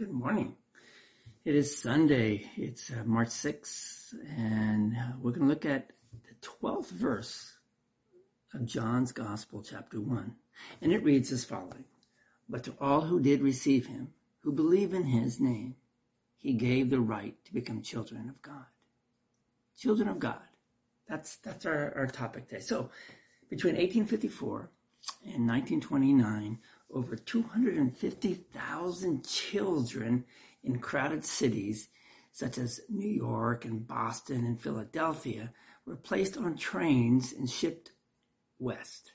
Good morning. It is Sunday. It's uh, March 6th, and uh, we're going to look at the 12th verse of John's Gospel, chapter 1. And it reads as following But to all who did receive him, who believe in his name, he gave the right to become children of God. Children of God. That's, that's our, our topic today. So, between 1854 and 1929, over 250,000 children in crowded cities such as New York and Boston and Philadelphia were placed on trains and shipped west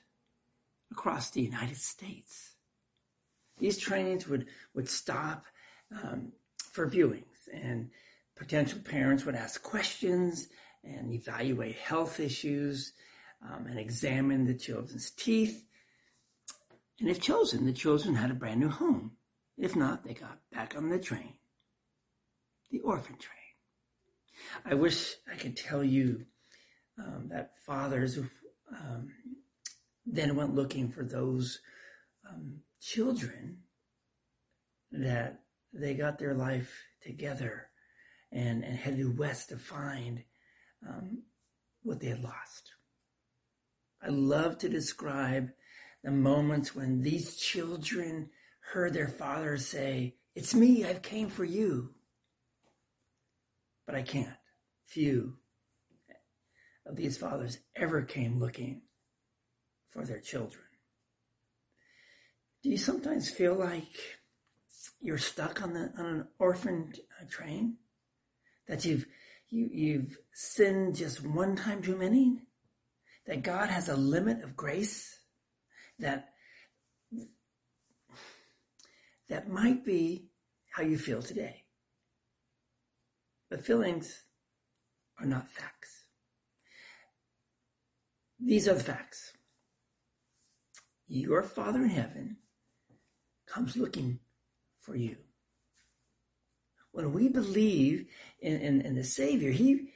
across the United States. These trains would, would stop um, for viewings and potential parents would ask questions and evaluate health issues um, and examine the children's teeth and if chosen, the children had a brand new home. If not, they got back on the train. The orphan train. I wish I could tell you um, that fathers um, then went looking for those um, children that they got their life together and, and headed west to find um, what they had lost. I love to describe the moments when these children heard their father say, It's me, I've came for you. But I can't. Few of these fathers ever came looking for their children. Do you sometimes feel like you're stuck on, the, on an orphan uh, train? That you've, you, you've sinned just one time too many? That God has a limit of grace? That that might be how you feel today. But feelings are not facts. These are the facts. Your Father in heaven comes looking for you. When we believe in, in, in the Savior, He,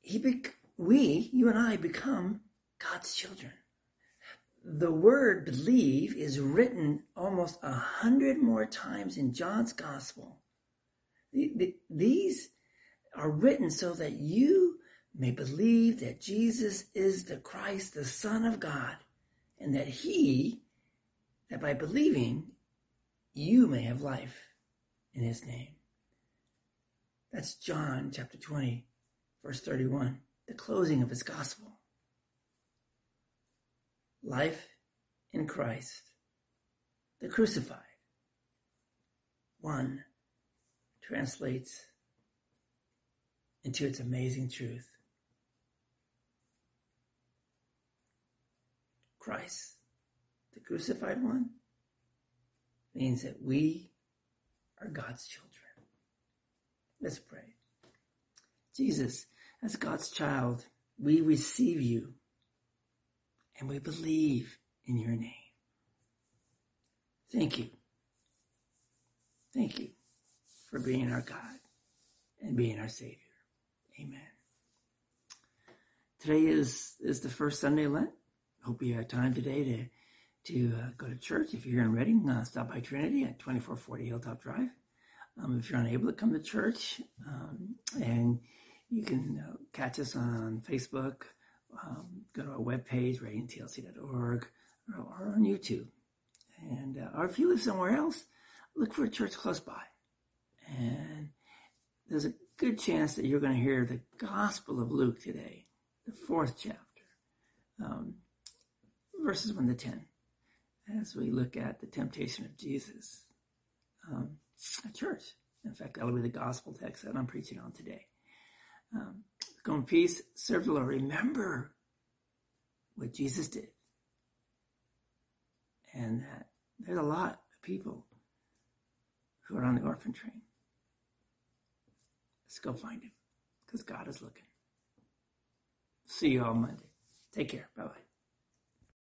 He, bec- we, you and I, become God's children the word believe is written almost a hundred more times in John's gospel. These are written so that you may believe that Jesus is the Christ, the Son of God, and that he, that by believing, you may have life in his name. That's John chapter 20, verse 31, the closing of his gospel life in Christ, the crucified. One translates into its amazing truth. Christ, the crucified one, means that we are God's children. Let's pray. Jesus, as God's child, we receive you and we believe in your name. Thank you. Thank you for being our God and being our Savior. Amen. Today is, is the first Sunday of Lent. Hope you had time today to to uh, go to church. If you're in Redding, uh, stop by Trinity at 2440 Hilltop Drive. Um, if you're unable to come to church, um, and you can uh, catch us on Facebook, um, go to our webpage, reddingtlc.org, or, or on YouTube. And uh, or if you live somewhere else, look for a church close by. And there's a good chance that you're going to hear the Gospel of Luke today, the fourth chapter, um, verses 1 to 10, as we look at the temptation of Jesus um, at church. In fact, that'll be the gospel text that I'm preaching on today. Um, Go in peace. Serve the Lord. Remember what Jesus did. And that there's a lot of people who are on the orphan train. Let's go find him because God is looking. See you all Monday. Take care. Bye bye.